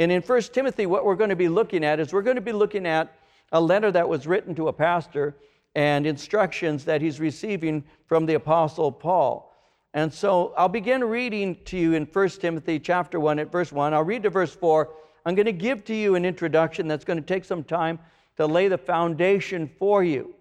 And in 1 Timothy, what we're going to be looking at is we're going to be looking at a letter that was written to a pastor and instructions that he's receiving from the apostle Paul. And so I'll begin reading to you in 1 Timothy chapter 1 at verse 1. I'll read to verse 4. I'm going to give to you an introduction that's going to take some time to lay the foundation for you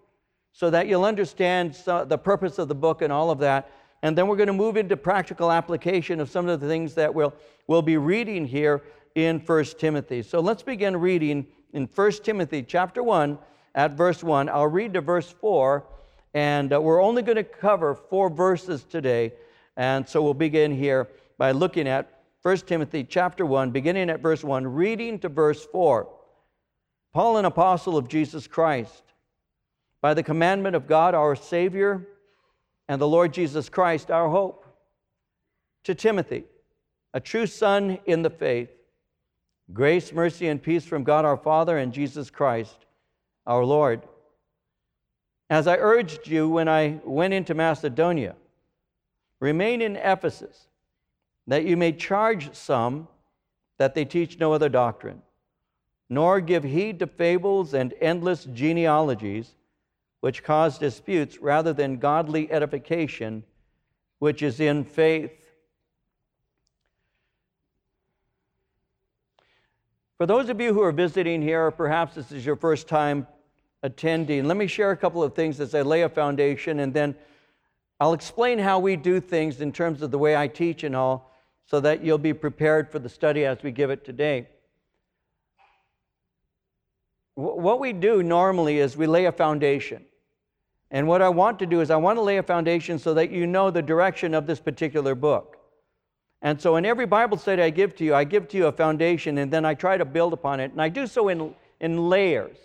so that you'll understand the purpose of the book and all of that. And then we're going to move into practical application of some of the things that we'll, we'll be reading here in 1 Timothy. So let's begin reading in 1 Timothy chapter 1 at verse 1. I'll read to verse 4, and uh, we're only going to cover four verses today. And so we'll begin here by looking at 1 Timothy chapter 1, beginning at verse 1, reading to verse 4. Paul, an apostle of Jesus Christ, by the commandment of God our Savior and the Lord Jesus Christ our hope, to Timothy, a true son in the faith, grace, mercy, and peace from God our Father and Jesus Christ our Lord. As I urged you when I went into Macedonia, remain in Ephesus, that you may charge some that they teach no other doctrine, nor give heed to fables and endless genealogies, which cause disputes rather than godly edification, which is in faith. For those of you who are visiting here, or perhaps this is your first time attending, let me share a couple of things as I lay a foundation, and then I'll explain how we do things in terms of the way I teach and all, so that you'll be prepared for the study as we give it today. What we do normally is we lay a foundation. And what I want to do is I want to lay a foundation so that you know the direction of this particular book. And so in every Bible study I give to you, I give to you a foundation and then I try to build upon it. And I do so in, in layers.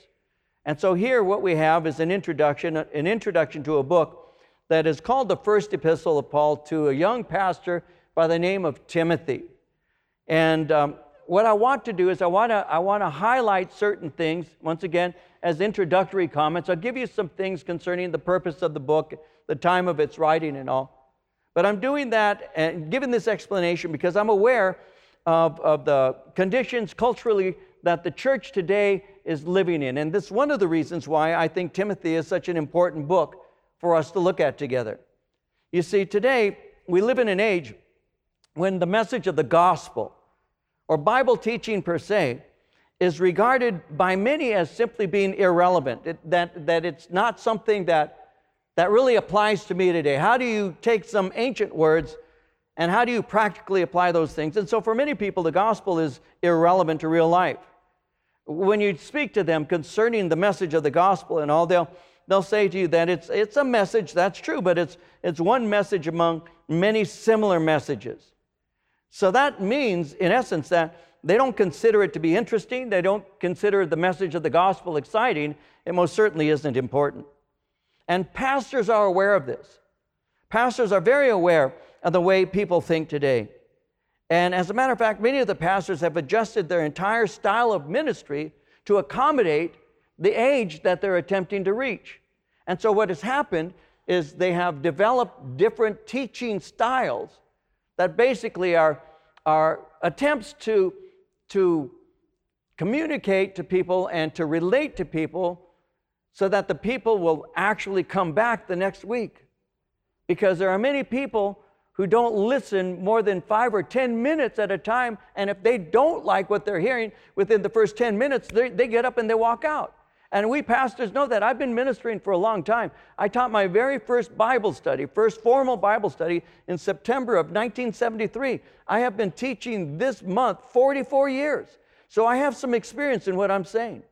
And so here, what we have is an introduction, an introduction to a book that is called the first epistle of Paul to a young pastor by the name of Timothy. And um, what I want to do is I want to I want to highlight certain things once again as introductory comments. I'll give you some things concerning the purpose of the book, the time of its writing, and all. But I'm doing that and giving this explanation because I'm aware of, of the conditions culturally that the church today is living in. And this is one of the reasons why I think Timothy is such an important book for us to look at together. You see, today we live in an age when the message of the gospel or Bible teaching per se is regarded by many as simply being irrelevant, it, that, that it's not something that, that really applies to me today. How do you take some ancient words and how do you practically apply those things? And so, for many people, the gospel is irrelevant to real life when you speak to them concerning the message of the gospel and all, they'll, they'll say to you that it's, it's a message, that's true, but it's, it's one message among many similar messages. So that means, in essence, that they don't consider it to be interesting, they don't consider the message of the gospel exciting, it most certainly isn't important. And pastors are aware of this. Pastors are very aware of the way people think today. And as a matter of fact, many of the pastors have adjusted their entire style of ministry to accommodate the age that they're attempting to reach. And so, what has happened is they have developed different teaching styles that basically are, are attempts to, to communicate to people and to relate to people so that the people will actually come back the next week. Because there are many people who don't listen more than five or 10 minutes at a time. And if they don't like what they're hearing within the first 10 minutes, they, they get up and they walk out. And we pastors know that. I've been ministering for a long time. I taught my very first Bible study, first formal Bible study in September of 1973. I have been teaching this month 44 years. So I have some experience in what I'm saying.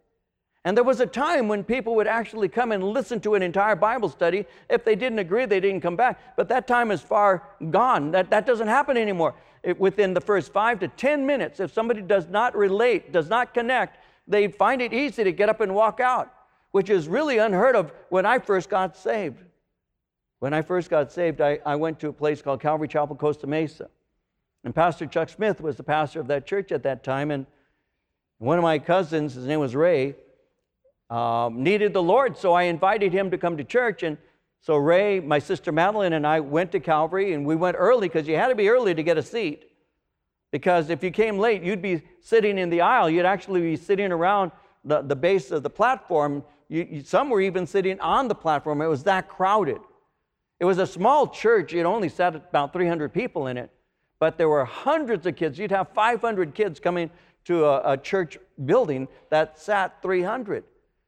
And there was a time when people would actually come and listen to an entire Bible study. If they didn't agree, they didn't come back. But that time is far gone. That, that doesn't happen anymore. It, within the first five to 10 minutes, if somebody does not relate, does not connect, they find it easy to get up and walk out, which is really unheard of when I first got saved. When I first got saved, I, I went to a place called Calvary Chapel, Costa Mesa. And Pastor Chuck Smith was the pastor of that church at that time. And one of my cousins, his name was Ray, um, needed the Lord, so I invited him to come to church. And so Ray, my sister Madeline, and I went to Calvary, and we went early because you had to be early to get a seat. Because if you came late, you'd be sitting in the aisle. You'd actually be sitting around the, the base of the platform. You, you, some were even sitting on the platform. It was that crowded. It was a small church. It only sat about 300 people in it, but there were hundreds of kids. You'd have 500 kids coming to a, a church building that sat 300.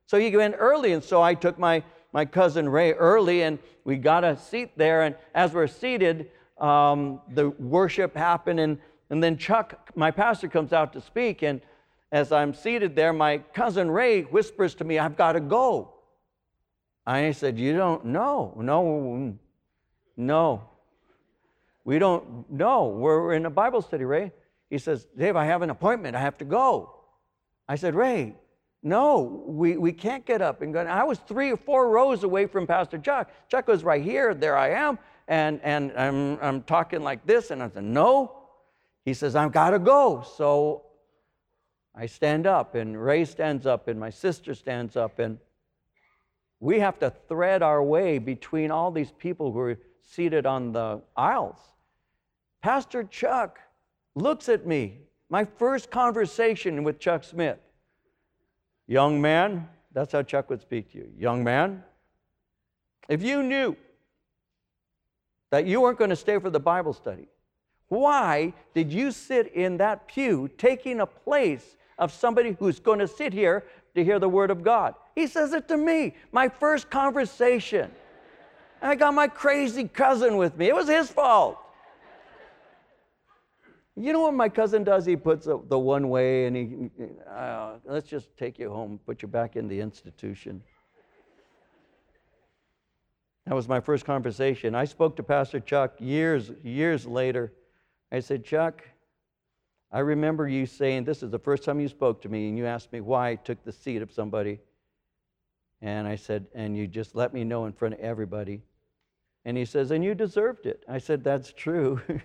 So he went early, and so I took my, my cousin Ray early, and we got a seat there. And as we're seated, um, the worship happened, and, and then Chuck, my pastor, comes out to speak. And as I'm seated there, my cousin Ray whispers to me, I've got to go. I said, You don't know. No, no. We don't know. We're in a Bible study, Ray. He says, Dave, I have an appointment. I have to go. I said, Ray, no, we, we can't get up and go. I was three or four rows away from Pastor Chuck. Chuck was right here. There I am. And, and I'm, I'm talking like this. And I said, No. He says, I've got to go. So I stand up, and Ray stands up, and my sister stands up. And we have to thread our way between all these people who are seated on the aisles. Pastor Chuck looks at me, my first conversation with Chuck Smith. Young man, that's how Chuck would speak to you. Young man, if you knew that you weren't going to stay for the Bible study, why did you sit in that pew taking a place of somebody who's going to sit here to hear the Word of God? He says it to me, my first conversation. I got my crazy cousin with me. It was his fault. You know what my cousin does? He puts the one way and he, uh, let's just take you home, put you back in the institution. That was my first conversation. I spoke to Pastor Chuck years, years later. I said, Chuck, I remember you saying, This is the first time you spoke to me, and you asked me why I took the seat of somebody. And I said, And you just let me know in front of everybody. And he says, And you deserved it. I said, That's true.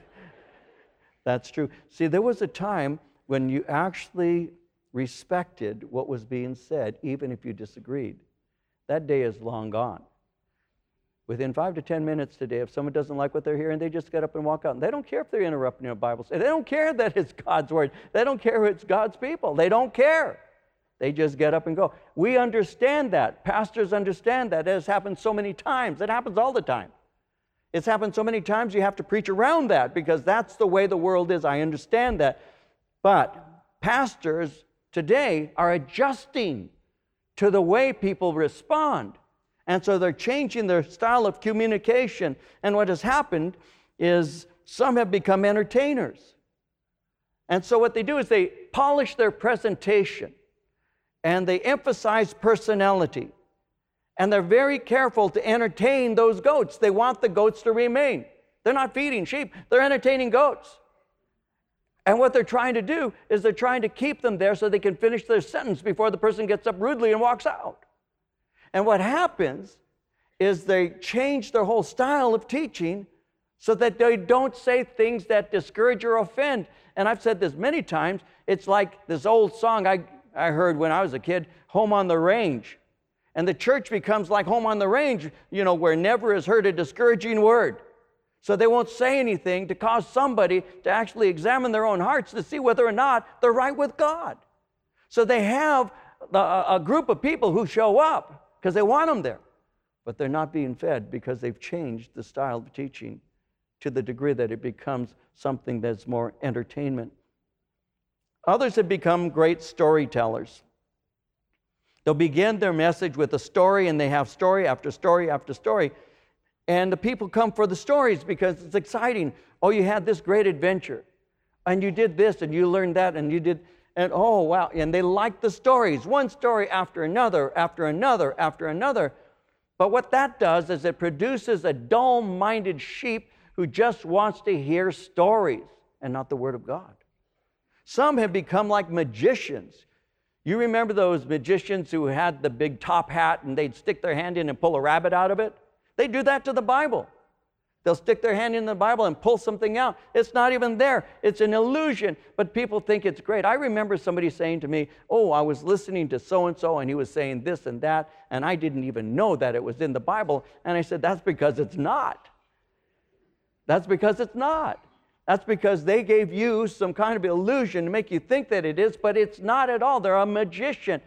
That's true. See, there was a time when you actually respected what was being said, even if you disagreed. That day is long gone. Within five to 10 minutes today, if someone doesn't like what they're hearing, they just get up and walk out. And they don't care if they're interrupting a Bible study. They don't care that it's God's word. They don't care it's God's people. They don't care. They just get up and go. We understand that. Pastors understand that. It has happened so many times. It happens all the time. It's happened so many times you have to preach around that because that's the way the world is. I understand that. But pastors today are adjusting to the way people respond. And so they're changing their style of communication. And what has happened is some have become entertainers. And so what they do is they polish their presentation and they emphasize personality and they're very careful to entertain those goats. They want the goats to remain. They're not feeding sheep, they're entertaining goats. And what they're trying to do is they're trying to keep them there so they can finish their sentence before the person gets up rudely and walks out. And what happens is they change their whole style of teaching so that they don't say things that discourage or offend. And I've said this many times. It's like this old song I, I heard when I was a kid, Home on the Range. And the church becomes like home on the range, you know, where never is heard a discouraging word. So they won't say anything to cause somebody to actually examine their own hearts to see whether or not they're right with God. So they have a group of people who show up because they want them there, but they're not being fed because they've changed the style of teaching to the degree that it becomes something that's more entertainment. Others have become great storytellers. They'll begin their message with a story, and they have story after story after story. And the people come for the stories because it's exciting. Oh, you had this great adventure, and you did this, and you learned that, and you did, and oh, wow. And they like the stories, one story after another, after another, after another. But what that does is it produces a dull minded sheep who just wants to hear stories and not the Word of God. Some have become like magicians. You remember those magicians who had the big top hat and they'd stick their hand in and pull a rabbit out of it? They do that to the Bible. They'll stick their hand in the Bible and pull something out. It's not even there. It's an illusion, but people think it's great. I remember somebody saying to me, Oh, I was listening to so and so, and he was saying this and that, and I didn't even know that it was in the Bible. And I said, That's because it's not. That's because it's not. That's because they gave you some kind of illusion to make you think that it is, but it's not at all. They're a magician.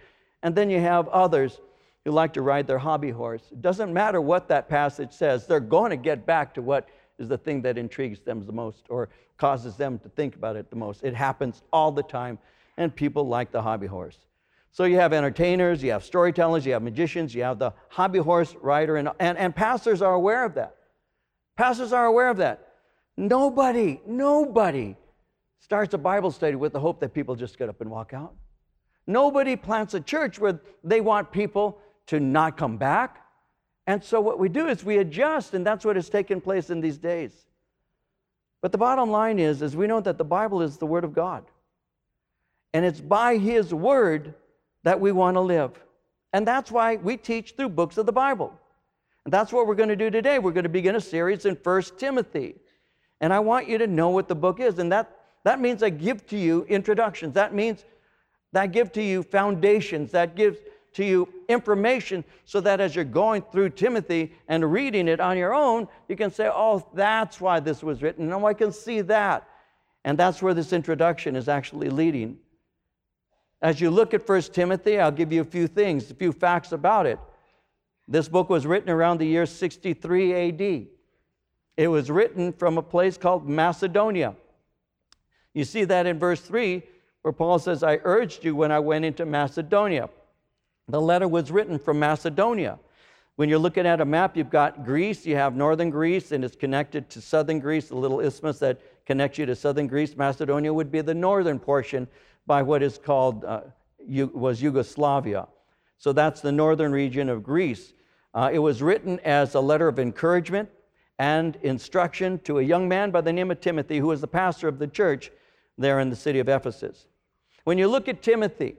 And then you have others who like to ride their hobby horse. It doesn't matter what that passage says, they're going to get back to what is the thing that intrigues them the most or causes them to think about it the most. It happens all the time, and people like the hobby horse. So you have entertainers, you have storytellers, you have magicians, you have the hobby horse rider, and, and, and pastors are aware of that. Pastors are aware of that. Nobody, nobody starts a Bible study with the hope that people just get up and walk out. Nobody plants a church where they want people to not come back. And so what we do is we adjust, and that's what has taken place in these days. But the bottom line is, is we know that the Bible is the Word of God. And it's by His Word that we want to live. And that's why we teach through books of the Bible. And that's what we're going to do today. We're going to begin a series in First Timothy. And I want you to know what the book is. And that, that means I give to you introductions. That means that give to you foundations. That gives to you information so that as you're going through Timothy and reading it on your own, you can say, oh, that's why this was written. No, I can see that. And that's where this introduction is actually leading. As you look at 1 Timothy, I'll give you a few things, a few facts about it. This book was written around the year 63 AD. It was written from a place called Macedonia. You see that in verse 3, where Paul says, I urged you when I went into Macedonia. The letter was written from Macedonia. When you're looking at a map, you've got Greece, you have northern Greece, and it's connected to southern Greece, the little isthmus that connects you to southern Greece. Macedonia would be the northern portion by what is called, uh, was Yugoslavia. So that's the northern region of Greece. Uh, it was written as a letter of encouragement and instruction to a young man by the name of Timothy, who was the pastor of the church there in the city of Ephesus. When you look at Timothy,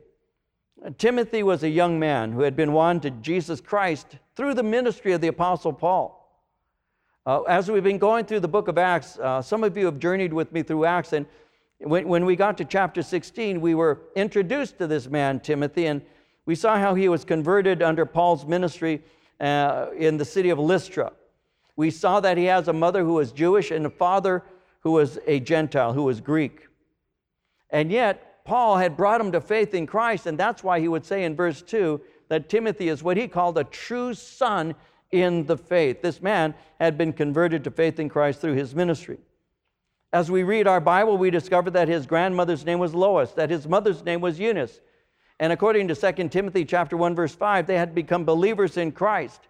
Timothy was a young man who had been won to Jesus Christ through the ministry of the Apostle Paul. Uh, as we've been going through the book of Acts, uh, some of you have journeyed with me through Acts, and when, when we got to chapter 16, we were introduced to this man, Timothy, and we saw how he was converted under Paul's ministry uh, in the city of Lystra. We saw that he has a mother who was Jewish and a father who was a Gentile, who was Greek. And yet, Paul had brought him to faith in Christ, and that's why he would say in verse 2 that Timothy is what he called a true son in the faith. This man had been converted to faith in Christ through his ministry. As we read our Bible, we discover that his grandmother's name was Lois, that his mother's name was Eunice. And according to 2 Timothy chapter 1 verse 5, they had become believers in Christ.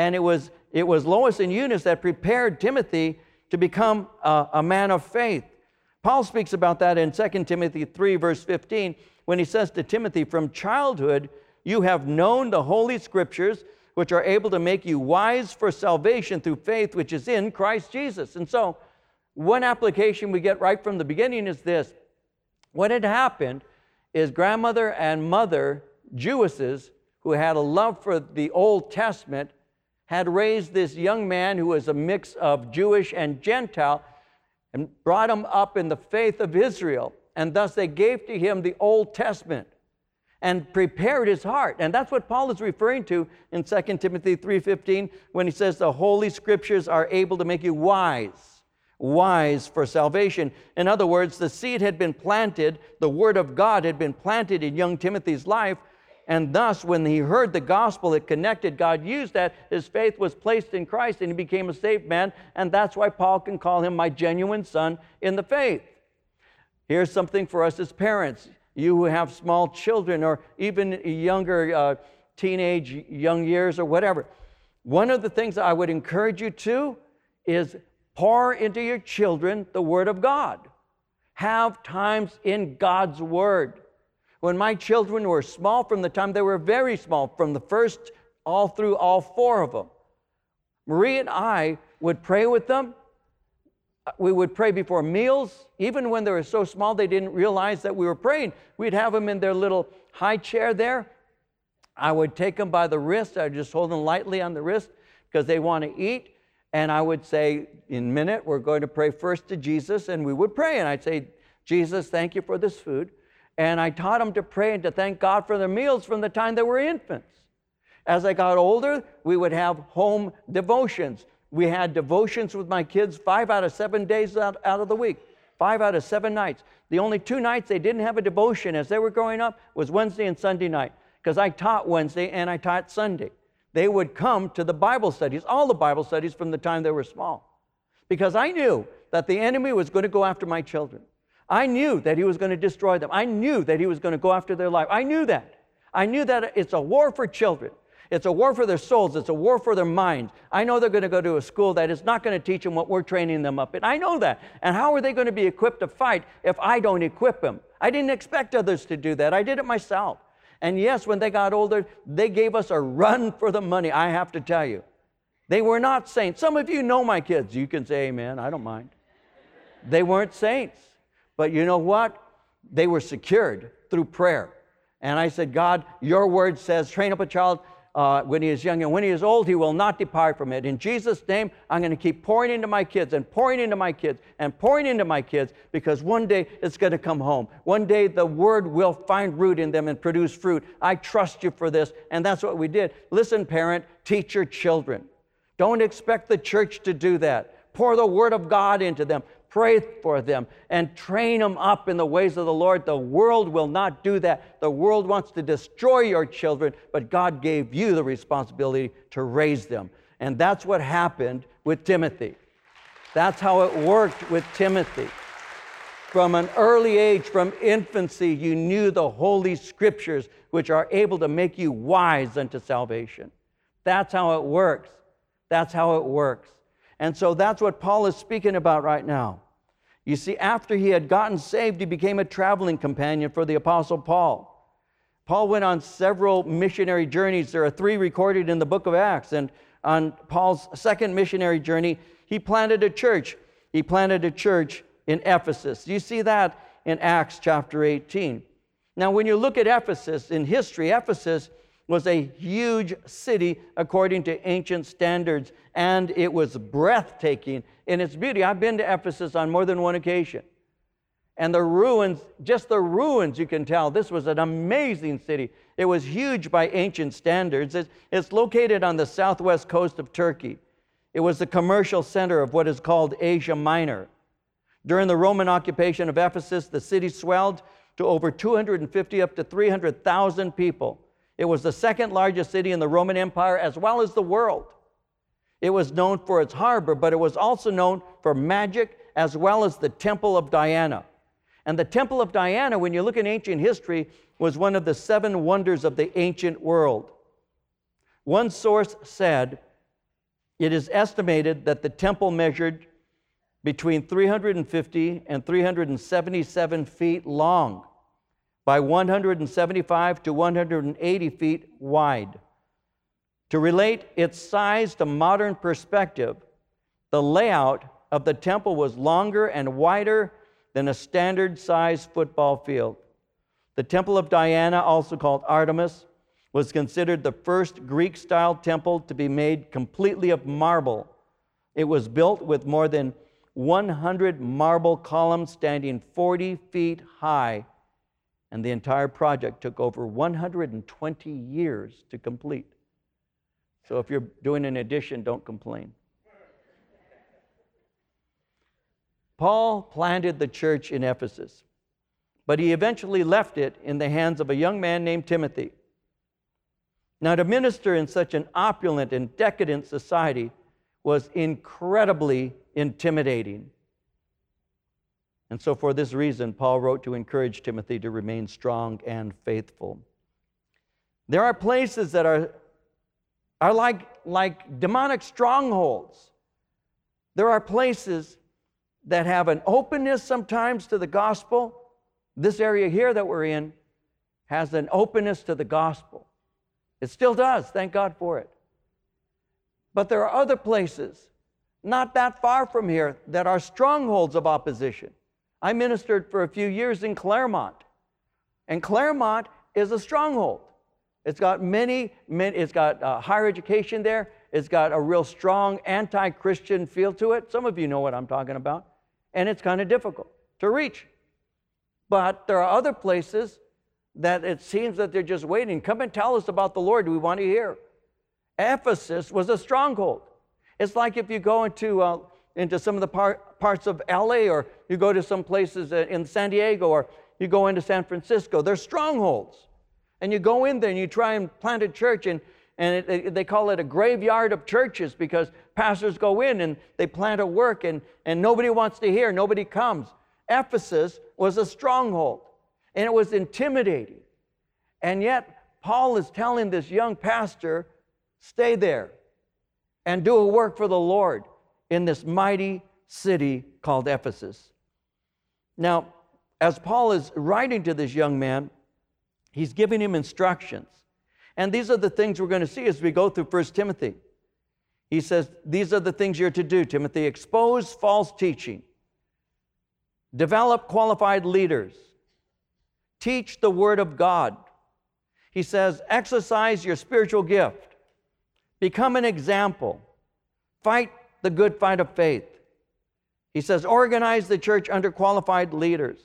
And it was, it was Lois and Eunice that prepared Timothy to become a, a man of faith. Paul speaks about that in 2 Timothy 3 verse 15 when he says to Timothy, From childhood you have known the holy scriptures, which are able to make you wise for salvation through faith which is in Christ Jesus. And so, one application we get right from the beginning is this what had happened is grandmother and mother, Jewesses, who had a love for the Old Testament, had raised this young man who was a mix of Jewish and Gentile and brought him up in the faith of Israel. And thus they gave to him the Old Testament and prepared his heart. And that's what Paul is referring to in 2 Timothy 3:15 when he says the holy scriptures are able to make you wise wise for salvation. In other words, the seed had been planted, the word of God had been planted in young Timothy's life, and thus, when he heard the gospel, it connected. God used that. His faith was placed in Christ, and he became a saved man. And that's why Paul can call him my genuine son in the faith. Here's something for us as parents you who have small children, or even younger uh, teenage, young years, or whatever. One of the things I would encourage you to is Pour into your children the Word of God. Have times in God's Word. When my children were small, from the time they were very small, from the first all through all four of them, Marie and I would pray with them. Uh, we would pray before meals. Even when they were so small they didn't realize that we were praying, we'd have them in their little high chair there. I would take them by the wrist. I'd just hold them lightly on the wrist because they want to eat. And I would say, in a minute, we're going to pray first to Jesus. And we would pray. And I'd say, Jesus, thank you for this food. And I taught them to pray and to thank God for their meals from the time they were infants. As I got older, we would have home devotions. We had devotions with my kids five out of seven days out, out of the week. five out of seven nights. The only two nights they didn't have a devotion as they were growing up was Wednesday and Sunday night, because I taught Wednesday and I taught Sunday. They would come to the Bible studies, all the Bible studies from the time they were small, because I knew that the enemy was going to go after my children. I knew that he was going to destroy them. I knew that he was going to go after their life. I knew that. I knew that it's a war for children. It's a war for their souls. It's a war for their minds. I know they're going to go to a school that is not going to teach them what we're training them up in. I know that. And how are they going to be equipped to fight if I don't equip them? I didn't expect others to do that. I did it myself. And yes, when they got older, they gave us a run for the money, I have to tell you. They were not saints. Some of you know my kids. You can say amen. I don't mind. They weren't saints. But you know what? They were secured through prayer. And I said, God, your word says, train up a child uh, when he is young, and when he is old, he will not depart from it. In Jesus' name, I'm going to keep pouring into my kids and pouring into my kids and pouring into my kids because one day it's going to come home. One day the word will find root in them and produce fruit. I trust you for this. And that's what we did. Listen, parent, teach your children. Don't expect the church to do that. Pour the word of God into them pray for them, and train them up in the ways of the Lord. The world will not do that. The world wants to destroy your children, but God gave you the responsibility to raise them. And that's what happened with Timothy. That's how it worked with Timothy. From an early age, from infancy, you knew the Holy Scriptures, which are able to make you wise unto salvation. That's how it works. That's how it works. And so that's what Paul is speaking about right now. You see, after he had gotten saved, he became a traveling companion for the Apostle Paul. Paul went on several missionary journeys. There are three recorded in the book of Acts. And on Paul's second missionary journey, he planted a church. He planted a church in Ephesus. You see that in Acts chapter 18. Now, when you look at Ephesus in history, Ephesus was a huge city according to ancient standards, and it was breathtaking in its beauty. I've been to Ephesus on more than one occasion. And the ruins, just the ruins, you can tell, this was an amazing city. It was huge by ancient standards. It's, located on the southwest coast of Turkey. It was the commercial center of what is called Asia Minor. During the Roman occupation of Ephesus, the city swelled to over 250 up to 300,000 people. It was the second largest city in the Roman Empire as well as the world. It was known for its harbor, but it was also known for magic as well as the Temple of Diana. And the Temple of Diana, when you look in ancient history, was one of the seven wonders of the ancient world. One source said it is estimated that the temple measured between 350 and 377 feet long by 175 to 180 feet wide. To relate its size to modern perspective, the layout of the temple was longer and wider than a standard sized football field. The Temple of Diana, also called Artemis, was considered the first Greek style temple to be made completely of marble. It was built with more than 100 marble columns standing 40 feet high and the entire project took over 120 years to complete. So if you're doing an addition, don't complain. Paul planted the church in Ephesus, but he eventually left it in the hands of a young man named Timothy. Now, to minister in such an opulent and decadent society was incredibly intimidating. And so, for this reason, Paul wrote to encourage Timothy to remain strong and faithful. There are places that are, are like, like demonic strongholds. There are places that have an openness sometimes to the gospel. This area here that we're in has an openness to the gospel. It still does, thank God for it. But there are other places, not that far from here, that are strongholds of opposition. I ministered for a few years in Claremont, and Claremont is a stronghold. It's got many, many it's got uh, higher education there. It's got a real strong anti Christian feel to it. Some of you know what I'm talking about. And it's kind of difficult to reach. But there are other places that it seems that they're just waiting. Come and tell us about the Lord. We want to hear. Ephesus was a stronghold. It's like if you go into, uh, into some of the par- parts of LA or you go to some places in San Diego or you go into San Francisco. They're strongholds. And you go in there and you try and plant a church, and, and it, they call it a graveyard of churches because pastors go in and they plant a work and, and nobody wants to hear, nobody comes. Ephesus was a stronghold and it was intimidating. And yet, Paul is telling this young pastor, stay there and do a work for the Lord in this mighty city called Ephesus. Now, as Paul is writing to this young man, he's giving him instructions. And these are the things we're going to see as we go through 1 Timothy. He says, These are the things you're to do, Timothy. Expose false teaching, develop qualified leaders, teach the Word of God. He says, Exercise your spiritual gift, become an example, fight the good fight of faith. He says, Organize the church under qualified leaders.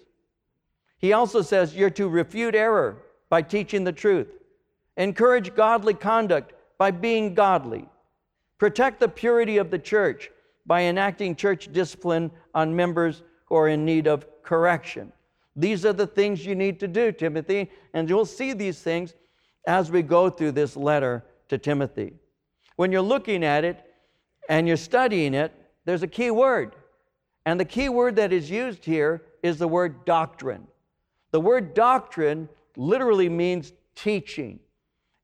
He also says you're to refute error by teaching the truth, encourage godly conduct by being godly, protect the purity of the church by enacting church discipline on members who are in need of correction. These are the things you need to do, Timothy, and you'll see these things as we go through this letter to Timothy. When you're looking at it and you're studying it, there's a key word. And the key word that is used here is the word doctrine. The word doctrine literally means teaching.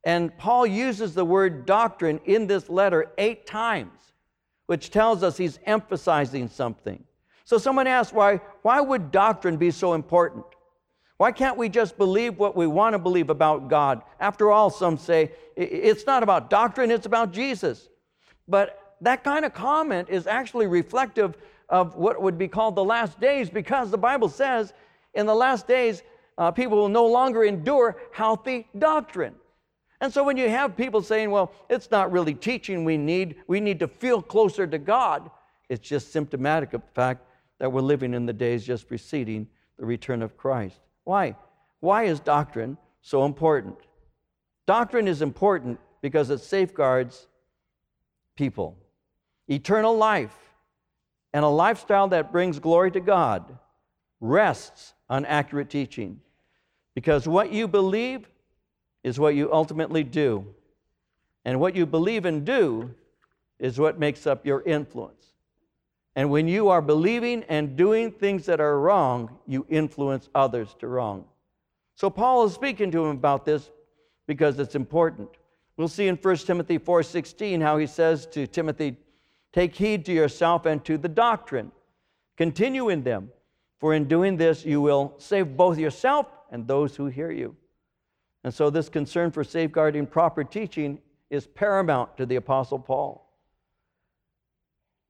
And Paul uses the word doctrine in this letter eight times, which tells us he's emphasizing something. So someone asks, why, why would doctrine be so important? Why can't we just believe what we want to believe about God? After all, some say it's not about doctrine, it's about Jesus. But that kind of comment is actually reflective of what would be called the last days because the Bible says in the last days, uh, people will no longer endure healthy doctrine. And so when you have people saying, well, it's not really teaching we need, we need to feel closer to God, it's just symptomatic of the fact that we're living in the days just preceding the return of Christ. Why? Why is doctrine so important? Doctrine is important because it safeguards people. Eternal life and a lifestyle that brings glory to God rests on accurate teaching. Because what you believe is what you ultimately do. And what you believe and do is what makes up your influence. And when you are believing and doing things that are wrong, you influence others to wrong. So Paul is speaking to him about this because it's important. We'll see in 1 Timothy 4:16 how he says to Timothy, "Take heed to yourself and to the doctrine. Continue in them, for in doing this, you will save both yourself and those who hear you. And so, this concern for safeguarding proper teaching is paramount to the Apostle Paul.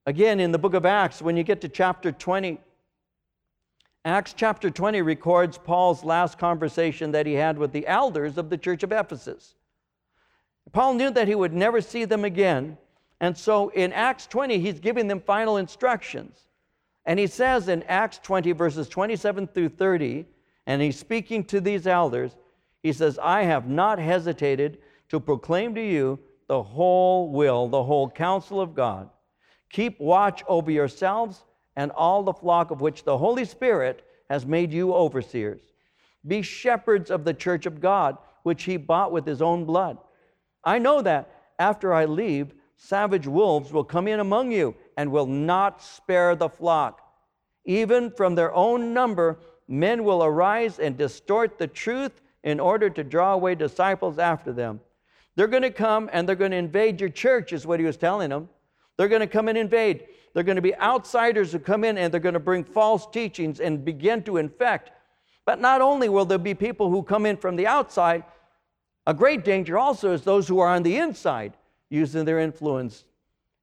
Again, in the book of Acts, when you get to chapter 20, Acts chapter 20 records Paul's last conversation that he had with the elders of the church of Ephesus. Paul knew that he would never see them again, and so in Acts 20, he's giving them final instructions. And he says in Acts 20, verses 27 through 30, and he's speaking to these elders, he says, I have not hesitated to proclaim to you the whole will, the whole counsel of God. Keep watch over yourselves and all the flock of which the Holy Spirit has made you overseers. Be shepherds of the church of God, which he bought with his own blood. I know that after I leave, savage wolves will come in among you and will not spare the flock. Even from their own number, men will arise and distort the truth in order to draw away disciples after them. They're going to come and they're going to invade your church, is what he was telling them. They're going to come and invade. They're going to be outsiders who come in and they're going to bring false teachings and begin to infect. But not only will there be people who come in from the outside, a great danger also is those who are on the inside using their influence.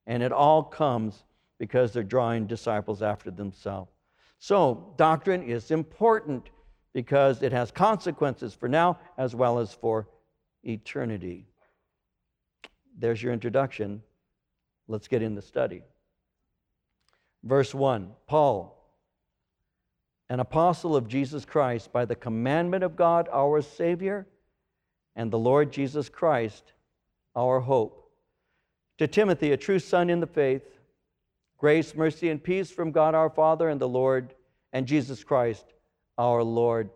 And it all comes because they're drawing disciples after themselves. So, doctrine is important because it has consequences for now as well as for eternity. There's your introduction. Let's get in the study. Verse 1 Paul, an apostle of Jesus Christ, by the commandment of God our Savior, and the Lord Jesus Christ, our hope. To Timothy, a true son in the faith Grace, mercy, and peace from God our Father and the Lord and Jesus Christ our Lord.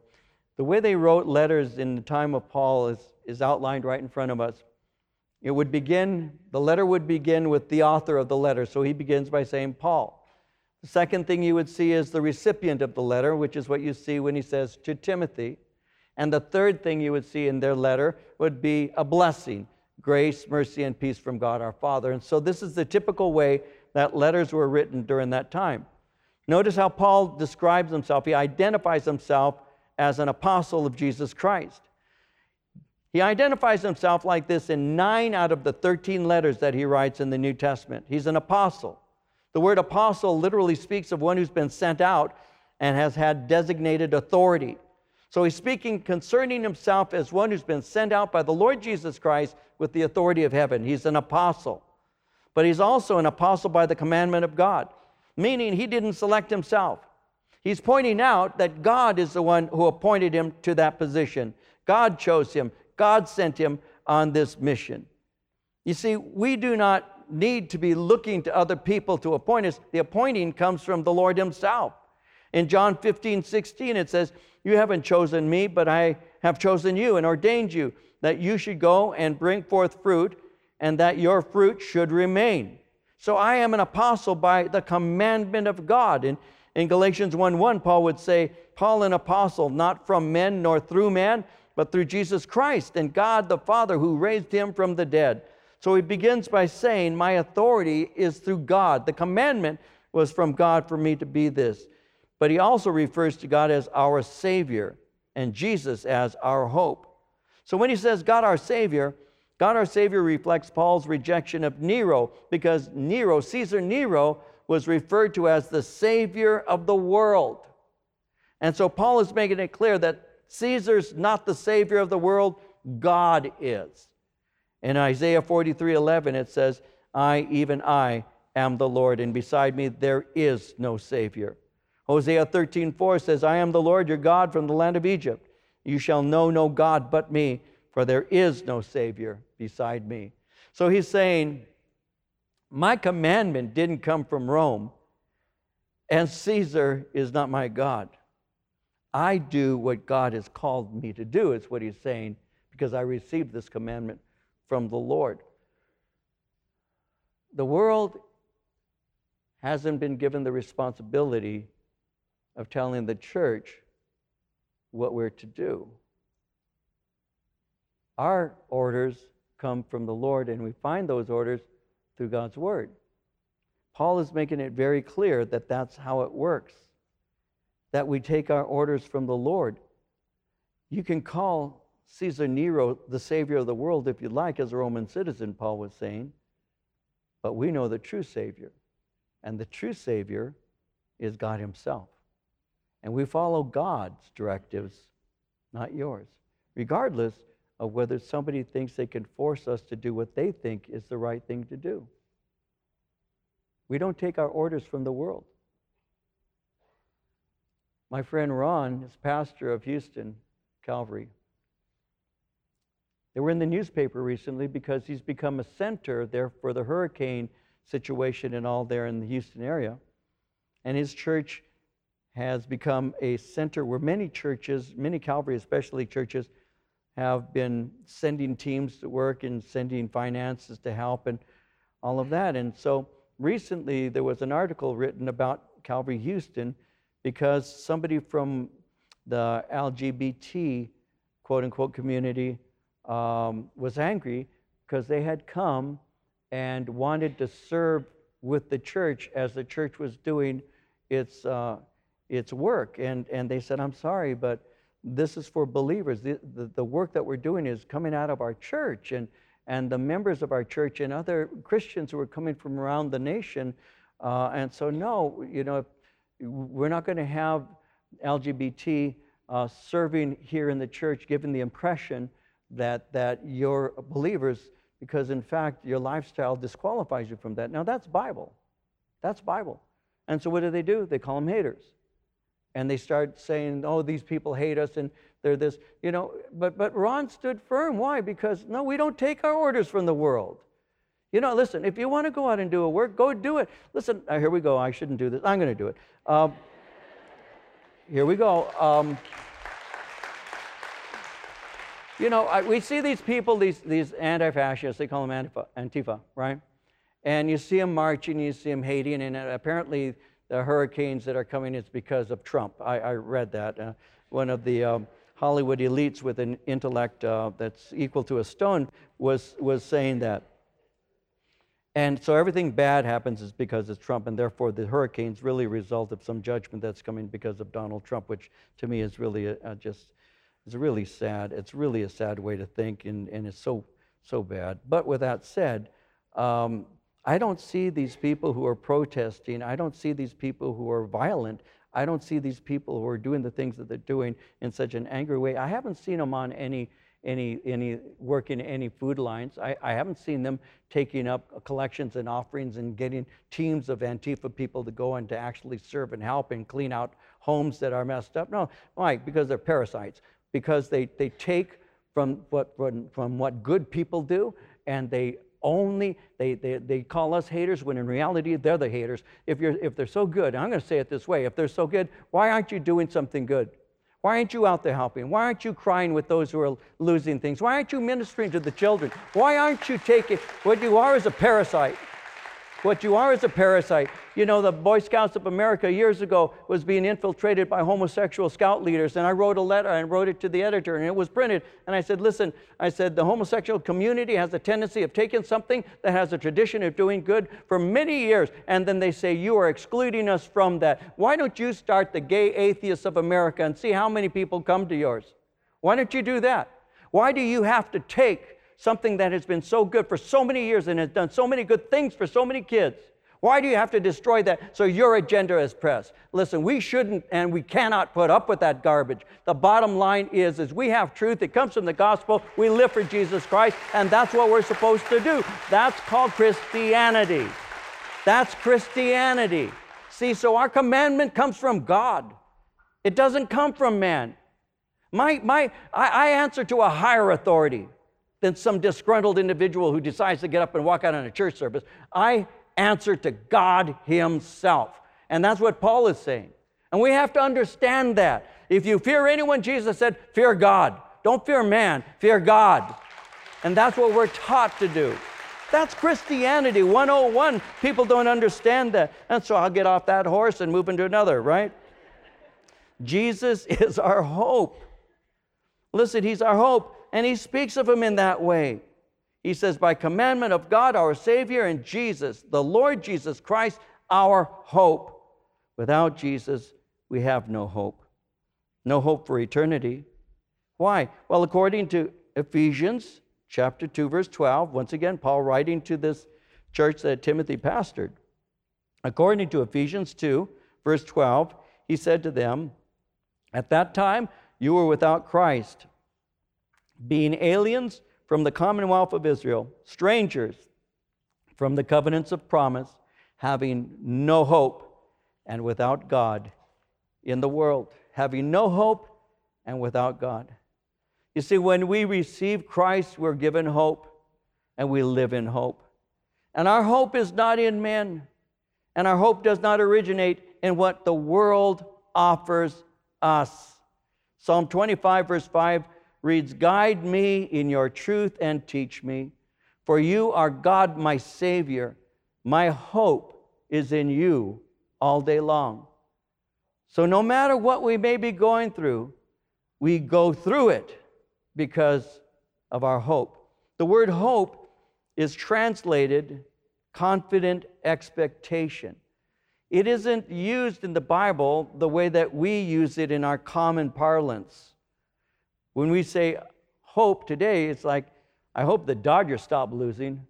The way they wrote letters in the time of Paul is, is outlined right in front of us. It would begin, the letter would begin with the author of the letter. So he begins by saying Paul. The second thing you would see is the recipient of the letter, which is what you see when he says to Timothy. And the third thing you would see in their letter would be a blessing grace, mercy, and peace from God our Father. And so this is the typical way that letters were written during that time. Notice how Paul describes himself. He identifies himself as an apostle of Jesus Christ. He identifies himself like this in nine out of the 13 letters that he writes in the New Testament. He's an apostle. The word apostle literally speaks of one who's been sent out and has had designated authority. So he's speaking concerning himself as one who's been sent out by the Lord Jesus Christ with the authority of heaven. He's an apostle but he's also an apostle by the commandment of God, meaning he didn't select himself. He's pointing out that God is the one who appointed him to that position. God chose him, God sent him on this mission. You see, we do not need to be looking to other people to appoint us. The appointing comes from the Lord Himself. In John 15, 16, it says, You haven't chosen me, but I have chosen you and ordained you that you should go and bring forth fruit and that your fruit should remain. So I am an apostle by the commandment of God. In, in Galatians 1 1, Paul would say, Paul, an apostle, not from men nor through man, but through Jesus Christ and God the Father who raised him from the dead. So he begins by saying, My authority is through God. The commandment was from God for me to be this. But he also refers to God as our Savior and Jesus as our hope. So when he says God our Savior, God our Savior reflects Paul's rejection of Nero because Nero, Caesar Nero, was referred to as the Savior of the world. And so Paul is making it clear that Caesar's not the Savior of the world, God is. In Isaiah 43 11, it says, I, even I, am the Lord, and beside me there is no Savior. Hosea 13 4 says, I am the Lord your God from the land of Egypt. You shall know no God but me for there is no Savior beside me. So he's saying, My commandment didn't come from Rome, and Caesar is not my God. I do what God has called me to do, is what he's saying, because I received this commandment from the Lord. The world hasn't been given the responsibility of telling the church what we're to do. Our orders come from the Lord, and we find those orders through God's Word. Paul is making it very clear that that's how it works, that we take our orders from the Lord. You can call Caesar Nero the Savior of the world if you like, as a Roman citizen, Paul was saying, but we know the true Savior. And the true Savior is God Himself. And we follow God's directives, not yours. Regardless, of whether somebody thinks they can force us to do what they think is the right thing to do. We don't take our orders from the world. My friend Ron is pastor of Houston Calvary. They were in the newspaper recently because he's become a center there for the hurricane situation and all there in the Houston area. And his church has become a center where many churches, many Calvary especially churches, have been sending teams to work and sending finances to help and all of that. And so recently there was an article written about Calvary Houston because somebody from the LGBT quote unquote community um, was angry because they had come and wanted to serve with the church as the church was doing its, uh, its work. And, and they said, I'm sorry, but this is for believers. The, the, the, work that we're doing is coming out of our church and, and the members of our church and other Christians who are coming from around the nation. Uh, and so, no, you know, we're not going to have LGBT uh, serving here in the church, giving the impression that, that you're believers, because in fact, your lifestyle disqualifies you from that. Now, that's Bible. That's Bible. And so, what do they do? They call them haters and they start saying, "Oh, these people hate us," and they're this, you know. But but Ron stood firm. Why? Because no, we don't take our orders from the world. You know, listen, if you want to go out and do a work, go do it. Listen, uh, here we go. I shouldn't do this. I'm going to do it. Um, here we go. Um, you know, I, we see these people, these, these anti fascists, they call them Antifa, Antifa, right? And you see them marching, you see them hating, and apparently the hurricanes that are coming is because of Trump. I, I read that. Uh, one of the um, Hollywood elites with an intellect uh, that's equal to a stone was, was saying that. And so everything bad happens is because it's Trump, and therefore the hurricanes really result of some judgment that's coming because of Donald Trump, which to me is really a, a just it's really sad. It's really a sad way to think, and, and it's so so bad. But with that said, um, I don't see these people who are protesting. I don't see these people who are violent. I don't see these people who are doing the things that they're doing in such an angry way. I haven't seen them on any any, any work in any food lines. I, I haven't seen them taking up collections and offerings and getting teams of Antifa people to go and to actually serve and help and clean out homes that are messed up. No, why? Because they're parasites. Because they, they take from what, from, from what good people do and they only they, they, they call us haters when in reality they're the haters if, you're, if they're so good i'm going to say it this way if they're so good why aren't you doing something good why aren't you out there helping? Why aren't you crying with those who are losing things? Why aren't you ministering to the children? Why aren't you taking what you are as a parasite? What you are is a parasite. You know, the Boy Scouts of America years ago was being infiltrated by homosexual scout leaders. And I wrote a letter and wrote it to the editor, and it was printed. And I said, Listen, I said, the homosexual community has a tendency of taking something that has a tradition of doing good for many years. And then they say, You are excluding us from that. Why don't you start the Gay Atheists of America and see how many people come to yours? Why don't you do that? Why do you have to take something that has been so good for so many years and has done so many good things for so many kids. Why do you have to destroy that so your agenda is pressed? Listen, we shouldn't and we cannot put up with that garbage. The bottom line is, is we have truth. It comes from the gospel. We live for Jesus Christ, and that's what we're supposed to do. That's called Christianity. That's Christianity. See, so our commandment comes from God. It doesn't come from man. My, my, I, I answer to a higher authority than some disgruntled individual who decides to get up and walk out on a church service. I answer to God Himself. And that's what Paul is saying. And we have to understand that. If you fear anyone, Jesus said, fear God. Don't fear man, fear God. And that's what we're taught to do. That's Christianity 101. People don't understand that. And so I'll get off that horse and move into another, right? Jesus is our hope. Listen, He's our hope and he speaks of him in that way. He says, By commandment of God, our Savior, and Jesus, the Lord Jesus Christ, our hope. Without Jesus, we have no hope. No hope for eternity. Why? Well, according to Ephesians chapter 2, verse 12, once again, Paul writing to this church that Timothy pastored. According to Ephesians 2, verse 12, he said to them, At that time you were without Christ being aliens from the commonwealth of Israel, strangers from the covenants of promise, having no hope and without God in the world, having no hope and without God. You see, when we receive Christ, we're given hope and we live in hope. And our hope is not in men, and our hope does not originate in what the world offers us. Psalm 25, verse 5 reads, Guide me in your truth and teach me, for you are God, my Savior. My hope is in you all day long. So, no matter what we may be going through, we go through it because of our hope. The word hope is translated confident expectation. It isn't used in the Bible the way that we use it in our common parlance. When we say hope today, it's like, I hope the Dodgers stop losing.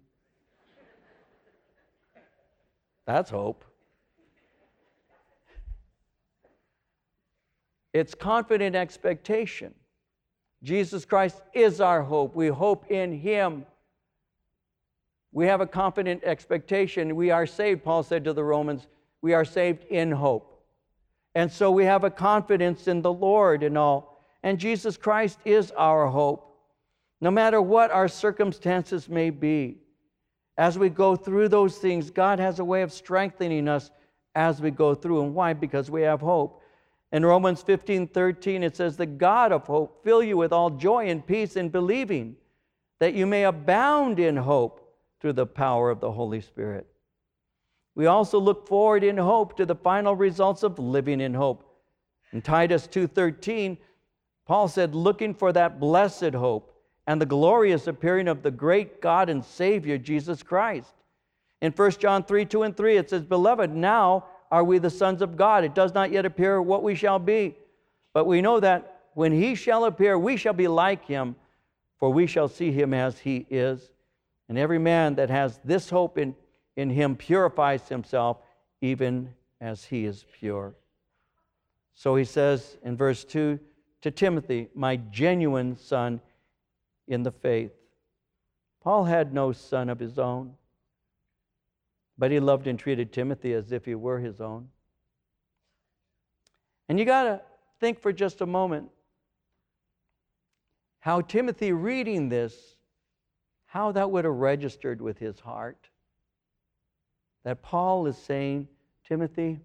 That's hope. It's confident expectation. Jesus Christ is our hope. We hope in Him. We have a confident expectation. We are saved, Paul said to the Romans. We are saved in hope. And so we have a confidence in the Lord and all and Jesus Christ is our hope, no matter what our circumstances may be. As we go through those things, God has a way of strengthening us as we go through. And why? Because we have hope. In Romans 15 13, it says, The God of hope fill you with all joy and peace in believing, that you may abound in hope through the power of the Holy Spirit. We also look forward in hope to the final results of living in hope. In Titus 2:13, Paul said, looking for that blessed hope and the glorious appearing of the great God and Savior Jesus Christ. In 1 John 3 2 and 3, it says, Beloved, now are we the sons of God. It does not yet appear what we shall be, but we know that when he shall appear, we shall be like him, for we shall see him as he is. And every man that has this hope in, in him purifies himself, even as he is pure. So he says in verse 2 to Timothy, My genuine son in the faith. Paul had no son of his own, but he loved and treated Timothy as if he were his own. And you got to think for just a moment how Timothy reading this, how that would have registered with his heart. That Paul is saying, Timothy,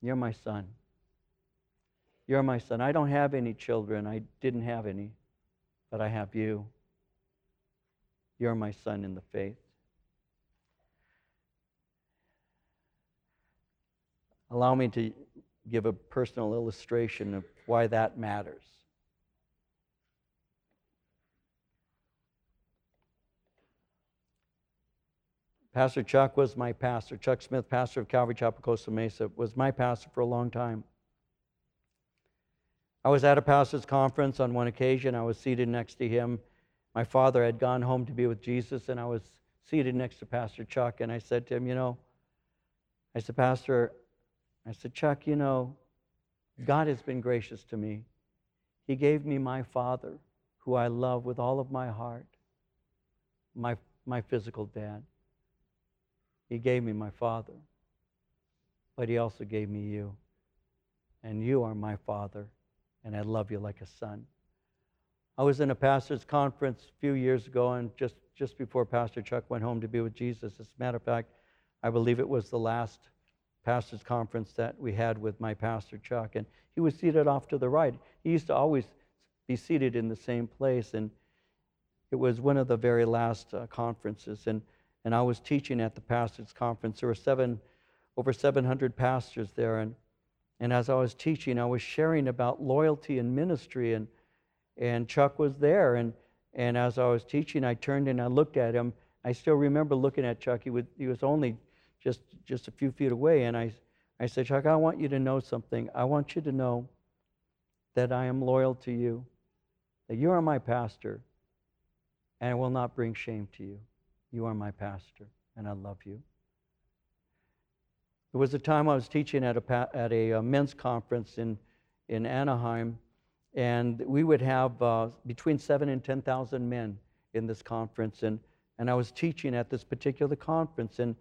you're my son. You're my son. I don't have any children. I didn't have any but I have you. You're my son in the faith. Allow me to give a personal illustration of why that matters. Pastor Chuck was my pastor. Chuck Smith, pastor of Calvary Chapel, Costa Mesa, was my pastor for a long time. I was at a pastor's conference on one occasion. I was seated next to him. My father had gone home to be with Jesus, and I was seated next to Pastor Chuck. And I said to him, You know, I said, Pastor, I said, Chuck, you know, God has been gracious to me. He gave me my father, who I love with all of my heart, my, my physical dad. He gave me my father, but he also gave me you. And you are my father and I love you like a son. I was in a pastor's conference a few years ago, and just, just before Pastor Chuck went home to be with Jesus, as a matter of fact, I believe it was the last pastor's conference that we had with my pastor Chuck, and he was seated off to the right. He used to always be seated in the same place, and it was one of the very last uh, conferences, and, and I was teaching at the pastor's conference. There were seven, over 700 pastors there, and and as I was teaching, I was sharing about loyalty and ministry, and, and Chuck was there. And, and as I was teaching, I turned and I looked at him. I still remember looking at Chuck. He, he was only just, just a few feet away. And I, I said, Chuck, I want you to know something. I want you to know that I am loyal to you, that you are my pastor, and I will not bring shame to you. You are my pastor, and I love you. There was a time I was teaching at a, at a uh, men's conference in, in Anaheim, and we would have uh, between seven and 10,000 men in this conference. And, and I was teaching at this particular conference, and,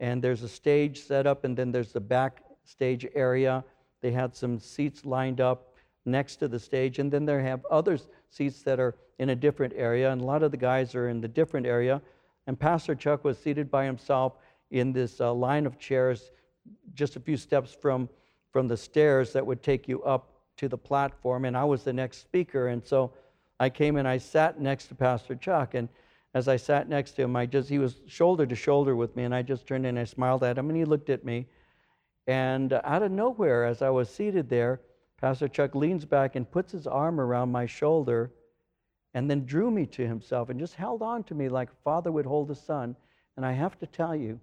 and there's a stage set up, and then there's the backstage area. They had some seats lined up next to the stage, and then they have other seats that are in a different area, and a lot of the guys are in the different area. And Pastor Chuck was seated by himself in this uh, line of chairs just a few steps from, from the stairs that would take you up to the platform, and I was the next speaker. And so I came and I sat next to Pastor Chuck. And as I sat next to him, I just he was shoulder to shoulder with me, and I just turned and I smiled at him, and he looked at me. And out of nowhere, as I was seated there, Pastor Chuck leans back and puts his arm around my shoulder and then drew me to himself and just held on to me like a father would hold a son. And I have to tell you,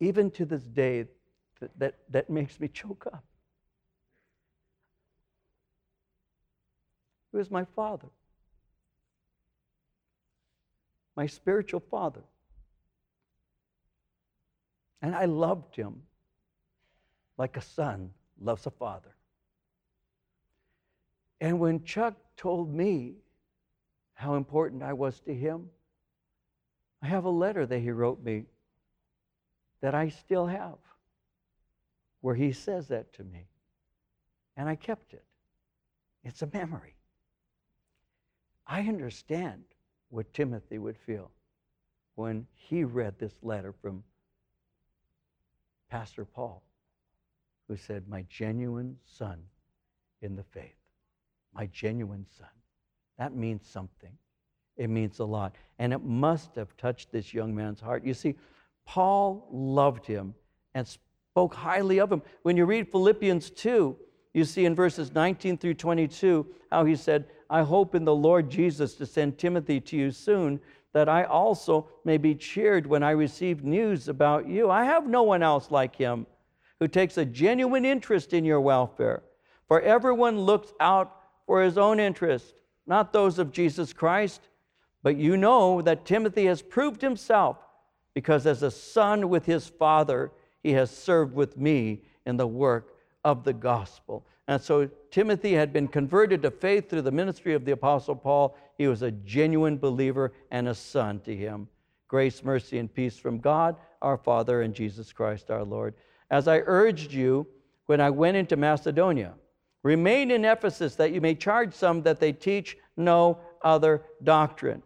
even to this day, that, that, that makes me choke up. He was my father, my spiritual father. And I loved him like a son loves a father. And when Chuck told me how important I was to him, I have a letter that he wrote me that I still have where he says that to me. And I kept it. It's a memory. I understand what Timothy would feel when he read this letter from Pastor Paul, who said, My genuine son in the faith. My genuine son. That means something. It means a lot. And it must have touched this young man's heart. You see, Paul loved him and spoke highly of him. When you read Philippians 2, you see in verses 19 through 22 how he said, I hope in the Lord Jesus to send Timothy to you soon, that I also may be cheered when I receive news about you. I have no one else like him who takes a genuine interest in your welfare. For everyone looks out for his own interest, not those of Jesus Christ. But you know that Timothy has proved himself, because as a son with his father, he has served with me in the work of the gospel. And so Timothy had been converted to faith through the ministry of the Apostle Paul. He was a genuine believer and a son to him. Grace, mercy, and peace from God, our Father, and Jesus Christ our Lord. As I urged you when I went into Macedonia, remain in Ephesus that you may charge some that they teach no other doctrine.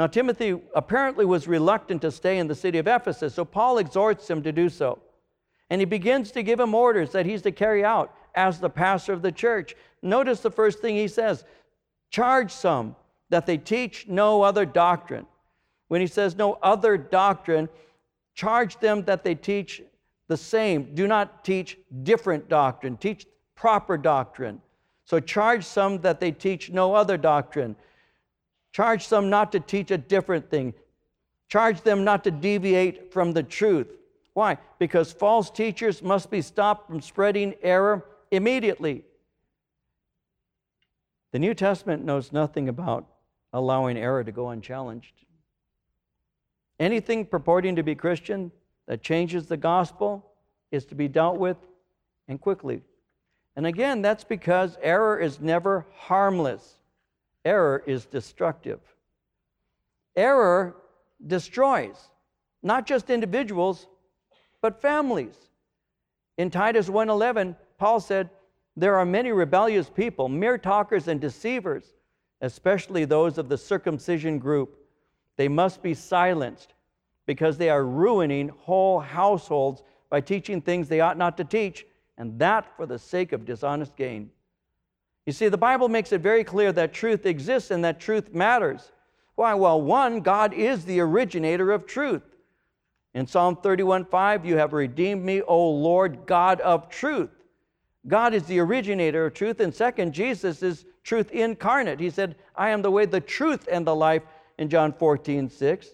Now, Timothy apparently was reluctant to stay in the city of Ephesus, so Paul exhorts him to do so. And he begins to give him orders that he's to carry out as the pastor of the church. Notice the first thing he says charge some that they teach no other doctrine. When he says no other doctrine, charge them that they teach the same. Do not teach different doctrine, teach proper doctrine. So charge some that they teach no other doctrine. Charge some not to teach a different thing. Charge them not to deviate from the truth. Why? Because false teachers must be stopped from spreading error immediately. The New Testament knows nothing about allowing error to go unchallenged. Anything purporting to be Christian that changes the gospel is to be dealt with and quickly. And again, that's because error is never harmless, error is destructive. Error destroys not just individuals, but families. In Titus 1:11, Paul said, There are many rebellious people, mere talkers and deceivers, especially those of the circumcision group. They must be silenced because they are ruining whole households by teaching things they ought not to teach, and that for the sake of dishonest gain. You see, the Bible makes it very clear that truth exists and that truth matters. Why? Well, one, God is the originator of truth. In Psalm 31:5, you have redeemed me, O Lord, God of truth. God is the originator of truth. And second, Jesus is truth incarnate. He said, I am the way, the truth, and the life in John 14, 6.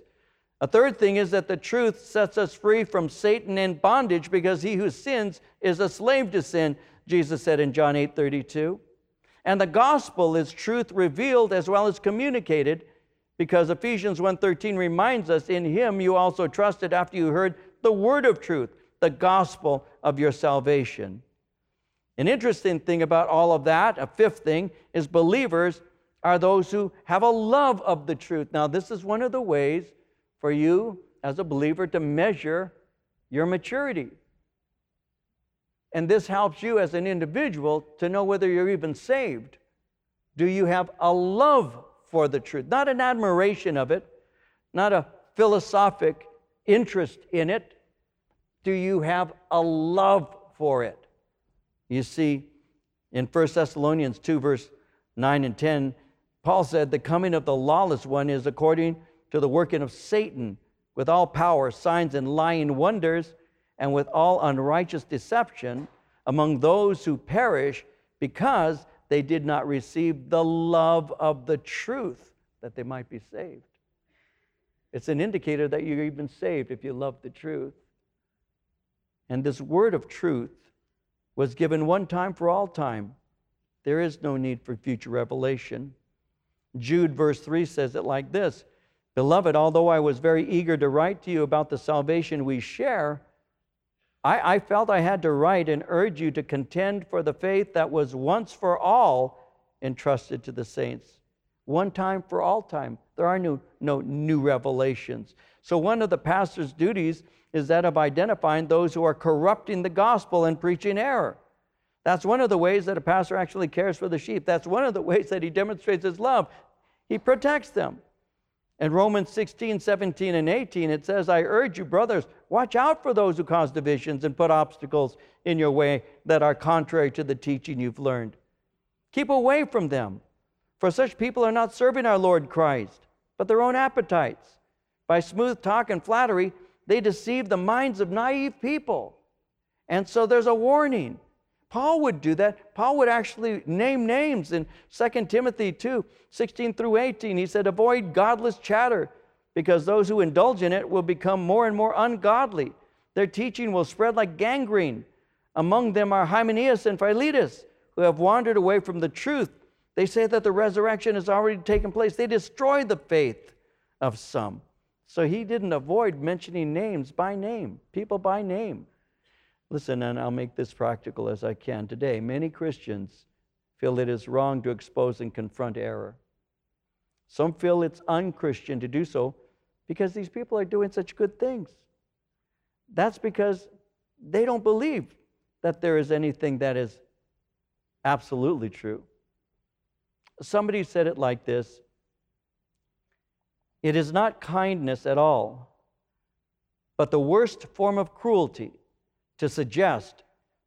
A third thing is that the truth sets us free from Satan and bondage because he who sins is a slave to sin, Jesus said in John 8, 32. And the gospel is truth revealed as well as communicated because Ephesians 1:13 reminds us in him you also trusted after you heard the word of truth, the gospel of your salvation. An interesting thing about all of that, a fifth thing, is believers are those who have a love of the truth. Now, this is one of the ways for you as a believer to measure your maturity. And this helps you as an individual to know whether you're even saved. Do you have a love for the truth? Not an admiration of it, not a philosophic interest in it. Do you have a love for it? You see, in 1 Thessalonians 2, verse 9 and 10, Paul said, The coming of the lawless one is according to the working of Satan with all power, signs, and lying wonders, and with all unrighteous deception among those who perish because they did not receive the love of the truth that they might be saved. It's an indicator that you're even saved if you love the truth. And this word of truth was given one time for all time. There is no need for future revelation. Jude, verse 3 says it like this Beloved, although I was very eager to write to you about the salvation we share, I, I, felt I had to write and urge you to contend for the faith that was once for all entrusted to the saints. One time for all time. There are no, no new revelations. So, one of the pastor's duties is that of identifying those who are corrupting the gospel and preaching error. That's one of the ways that a pastor actually cares for the sheep. That's one of the ways that he demonstrates his love. He protects them. In Romans 16, 17, and 18, it says, I urge you, brothers, watch out for those who cause divisions and put obstacles in your way that are contrary to the teaching you've learned. Keep away from them, for such people are not serving our Lord Christ, but their own appetites. By smooth talk and flattery, they deceive the minds of naive people. And so there's a warning. Paul would do that. Paul would actually name names in 2 Timothy 2 16 through 18. He said, Avoid godless chatter, because those who indulge in it will become more and more ungodly. Their teaching will spread like gangrene. Among them are Hymenaeus and Philetus, who have wandered away from the truth. They say that the resurrection has already taken place. They destroy the faith of some. So he didn't avoid mentioning names by name, people by name. Listen, and I'll make this practical as I can today. Many Christians feel it is wrong to expose and confront error. Some feel it's unchristian to do so because these people are doing such good things. That's because they don't believe that there is anything that is absolutely true. Somebody said it like this It is not kindness at all, but the worst form of cruelty to suggest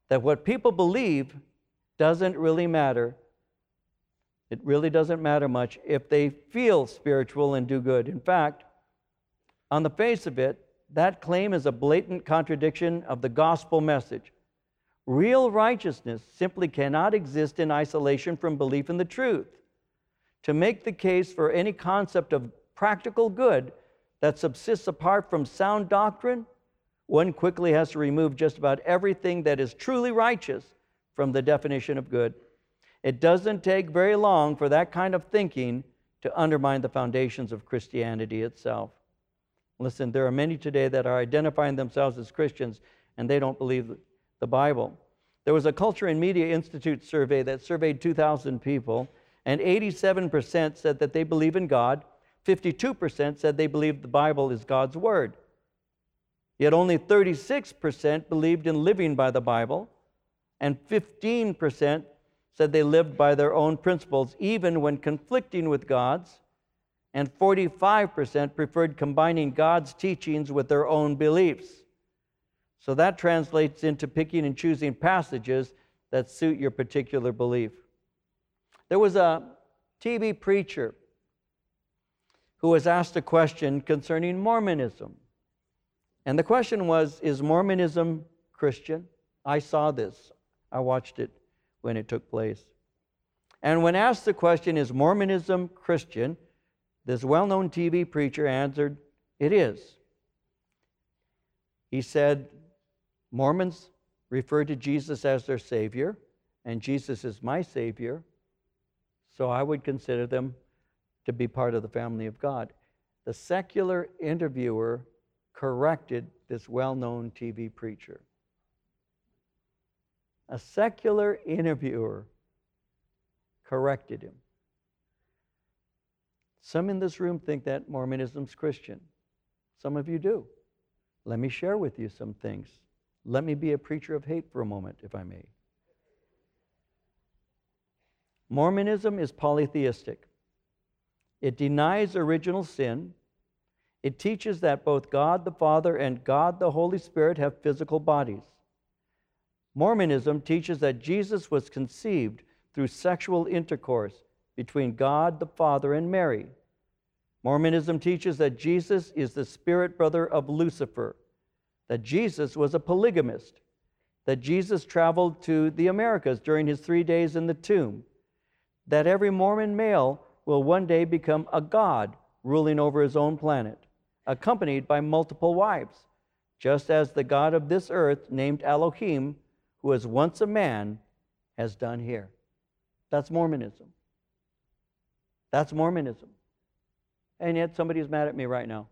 that what people believe doesn't really matter. It really doesn't matter much if they feel spiritual and do good. In fact, on the face of it, that claim is a blatant contradiction of the gospel message. Real righteousness simply cannot exist in isolation from belief in the truth. To make the case for any concept of practical good that subsists apart from sound doctrine one quickly has to remove just about everything that is truly righteous from the definition of good. It doesn't take very long for that kind of thinking to undermine the foundations of Christianity itself. Listen, there are many today that are identifying themselves as Christians and they don't believe the Bible. There was a Culture and Media Institute survey that surveyed 2,000 people, and 87% said that they believe in God, 52% said they believe the Bible is God's Word. Yet only 36% believed in living by the Bible, and 15% said they lived by their own principles, even when conflicting with God's, and 45% preferred combining God's teachings with their own beliefs. So that translates into picking and choosing passages that suit your particular belief. There was a TV preacher who was asked a question concerning Mormonism. And the question was Is Mormonism Christian? I saw this, I watched it when it took place. And when asked the question, Is Mormonism Christian? This well known TV preacher answered, It is. He said, Mormons refer to Jesus as their Savior, and Jesus is my Savior, so I would consider them to be part of the family of God. The secular interviewer corrected this well known TV preacher. A secular interviewer corrected him. Some in this room think that Mormonism's Christian. Some of you do. Let me share with you some things. Let me be a preacher of hate for a moment, if I may. Mormonism is polytheistic. It denies original sin it teaches that both God the Father and God the Holy Spirit have physical bodies. Mormonism teaches that Jesus was conceived through sexual intercourse between God the Father and Mary. Mormonism teaches that Jesus is the spirit brother of Lucifer, that Jesus was a polygamist, that Jesus traveled to the Americas during his three days in the tomb, that every Mormon male will one day become a god ruling over his own planet accompanied by multiple wives, just as the God of this earth, named Elohim, who was once a man, has done here. That's Mormonism. That's Mormonism. And yet somebody is mad at me right now.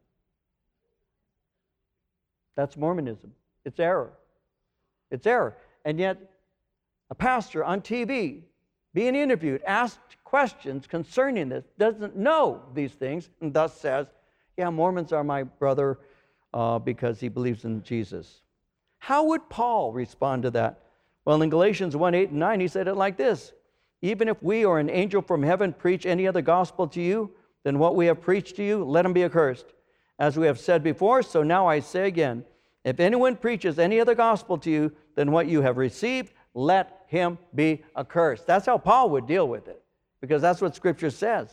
That's Mormonism. It's error. It's error. And yet, a pastor on TV being interviewed, asked questions concerning this, doesn't know these things, and thus says, yeah, Mormons are my brother uh, because he believes in Jesus. How would Paul respond to that? Well, in Galatians 1 8 and 9, he said it like this Even if we or an angel from heaven preach any other gospel to you then what we have preached to you, let him be accursed. As we have said before, so now I say again if anyone preaches any other gospel to you than what you have received, let him be accursed. That's how Paul would deal with it, because that's what Scripture says.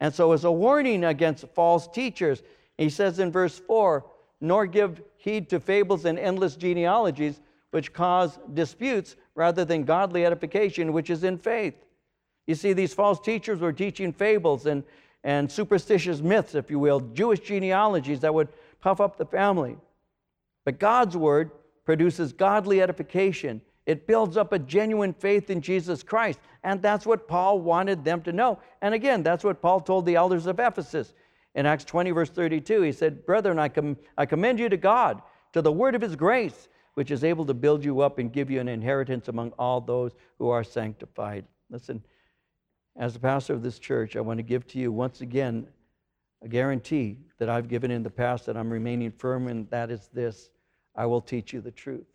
And so as a warning against false teachers. He says in verse 4 nor give heed to fables and endless genealogies, which cause disputes rather than godly edification, which is in faith. You see, these false teachers were teaching fables and, and superstitious myths, if you will, Jewish genealogies that would puff up the family. But God's word produces godly edification. It builds up a genuine faith in Jesus Christ. And that's what Paul wanted them to know. And again, that's what Paul told the elders of Ephesus. In Acts 20, verse 32, he said, Brethren, I, com- I commend you to God, to the word of his grace, which is able to build you up and give you an inheritance among all those who are sanctified. Listen, as the pastor of this church, I want to give to you once again a guarantee that I've given in the past that I'm remaining firm in that is this I will teach you the truth.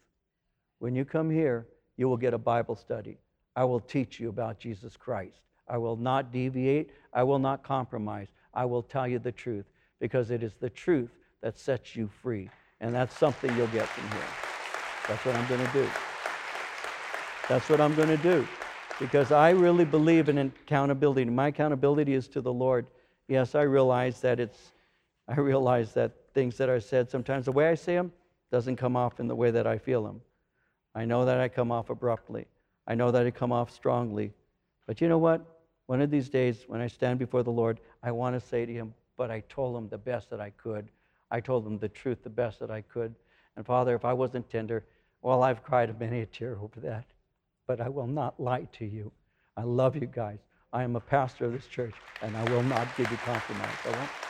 When you come here, you will get a Bible study. I will teach you about Jesus Christ. I will not deviate. I will not compromise. I will tell you the truth because it is the truth that sets you free. And that's something you'll get from here. That's what I'm going to do. That's what I'm going to do because I really believe in accountability. My accountability is to the Lord. Yes, I realize that it's, I realize that things that are said sometimes, the way I say them doesn't come off in the way that I feel them. I know that I come off abruptly. I know that I come off strongly. But you know what? One of these days, when I stand before the Lord, I want to say to Him, but I told Him the best that I could. I told Him the truth the best that I could. And Father, if I wasn't tender, well, I've cried many a tear over that. But I will not lie to you. I love you guys. I am a pastor of this church, and I will not give you compromise. I won't.